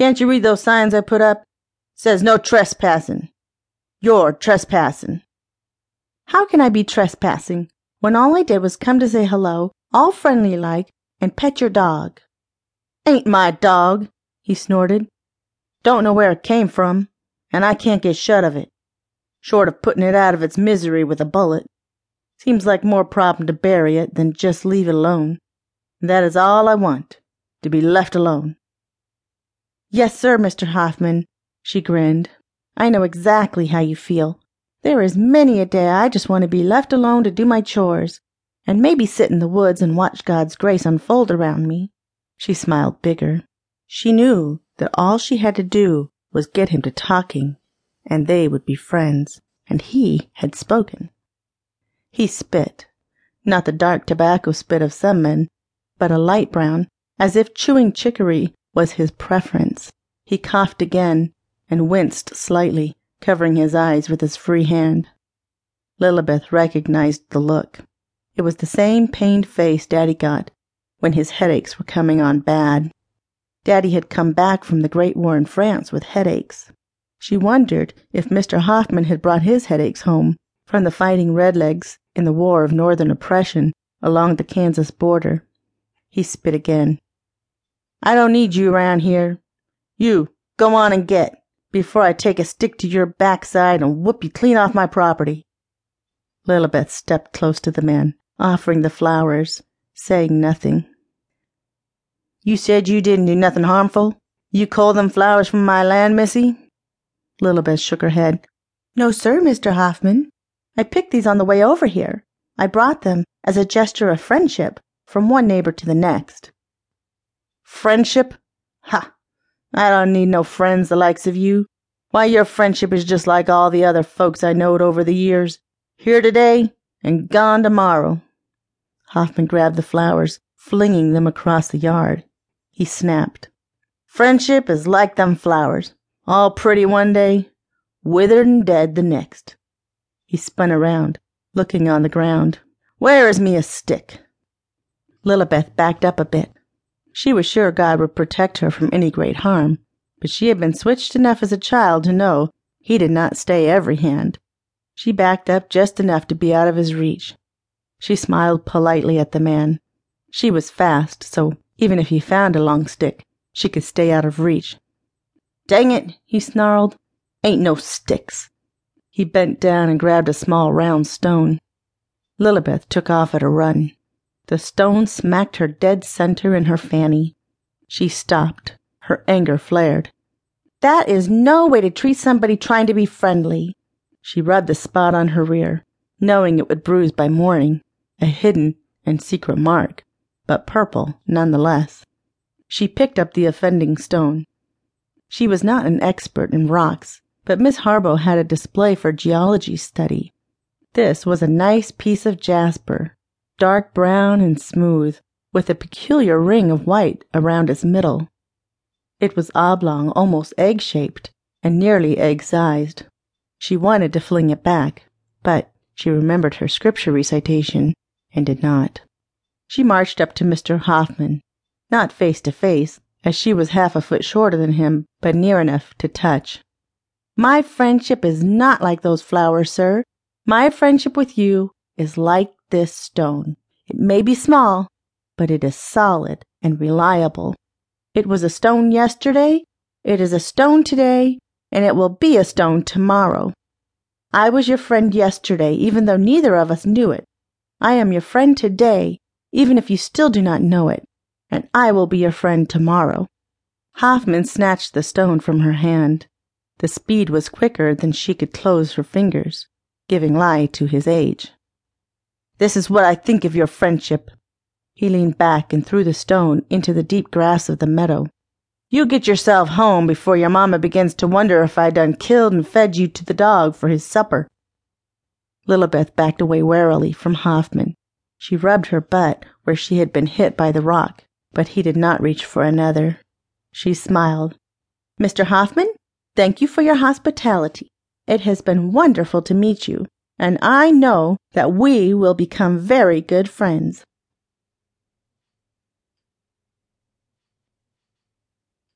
Can't you read those signs I put up? Says no trespassing. You're trespassing. How can I be trespassing when all I did was come to say hello, all friendly like, and pet your dog? Ain't my dog, he snorted. Don't know where it came from, and I can't get shut of it. Short of putting it out of its misery with a bullet. Seems like more problem to bury it than just leave it alone. That is all I want, to be left alone. Yes, sir, Mr. Hoffman, she grinned. I know exactly how you feel. There is many a day I just want to be left alone to do my chores, and maybe sit in the woods and watch God's grace unfold around me. She smiled bigger. She knew that all she had to do was get him to talking, and they would be friends, and he had spoken. He spit, not the dark tobacco spit of some men, but a light brown, as if chewing chicory was his preference. He coughed again and winced slightly, covering his eyes with his free hand. LillieBeth recognized the look. It was the same pained face Daddy got when his headaches were coming on bad. Daddy had come back from the Great War in France with headaches. She wondered if Mr. Hoffman had brought his headaches home from the fighting Redlegs in the War of Northern Oppression along the Kansas border. He spit again. I don't need you around here. You, go on and get, before I take a stick to your backside and whoop you clean off my property. LillieBeth stepped close to the man, offering the flowers, saying nothing. You said you didn't do nothing harmful? You call them flowers from my land, missy? LillieBeth shook her head. No, sir, Mr. Hoffman. I picked these on the way over here. I brought them as a gesture of friendship from one neighbor to the next. Friendship? Ha! I don't need no friends the likes of you. Why, your friendship is just like all the other folks I knowed over the years. Here today and gone tomorrow. Hoffman grabbed the flowers, flinging them across the yard. He snapped. Friendship is like them flowers. All pretty one day, withered and dead the next. He spun around, looking on the ground. Where is me a stick? LillieBeth backed up a bit. She was sure God would protect her from any great harm, but she had been switched enough as a child to know he did not stay every hand. She backed up just enough to be out of his reach. She smiled politely at the man. She was fast, so even if he found a long stick, she could stay out of reach. Dang it, he snarled. Ain't no sticks. He bent down and grabbed a small round stone. LillieBeth took off at a run. The stone smacked her dead center in her fanny. She stopped. Her anger flared. That is no way to treat somebody trying to be friendly. She rubbed the spot on her rear, knowing it would bruise by morning, a hidden and secret mark, but purple none the less. She picked up the offending stone. She was not an expert in rocks, but Miss Harbo had a display for geology study. This was a nice piece of jasper, dark brown and smooth, with a peculiar ring of white around its middle. It was oblong, almost egg shaped, and nearly egg sized. She wanted to fling it back, but she remembered her scripture recitation and did not. She marched up to Mr. Hoffman, not face to face, as she was half a foot shorter than him, but near enough to touch. My friendship is not like those flowers, sir. My friendship with you is like this stone. It may be small, but it is solid and reliable. It was a stone yesterday, it is a stone today, and it will be a stone tomorrow. I was your friend yesterday, even though neither of us knew it. I am your friend today, even if you still do not know it, and I will be your friend tomorrow. Hoffman snatched the stone from her hand. The speed was quicker than she could close her fingers, giving lie to his age. This is what I think of your friendship. He leaned back and threw the stone into the deep grass of the meadow. You get yourself home before your mamma begins to wonder if I done killed and fed you to the dog for his supper. LillieBeth backed away warily from Hoffman. She rubbed her butt where she had been hit by the rock, but he did not reach for another. She smiled. Mr. Hoffman, thank you for your hospitality. It has been wonderful to meet you and I know that we will become very good friends.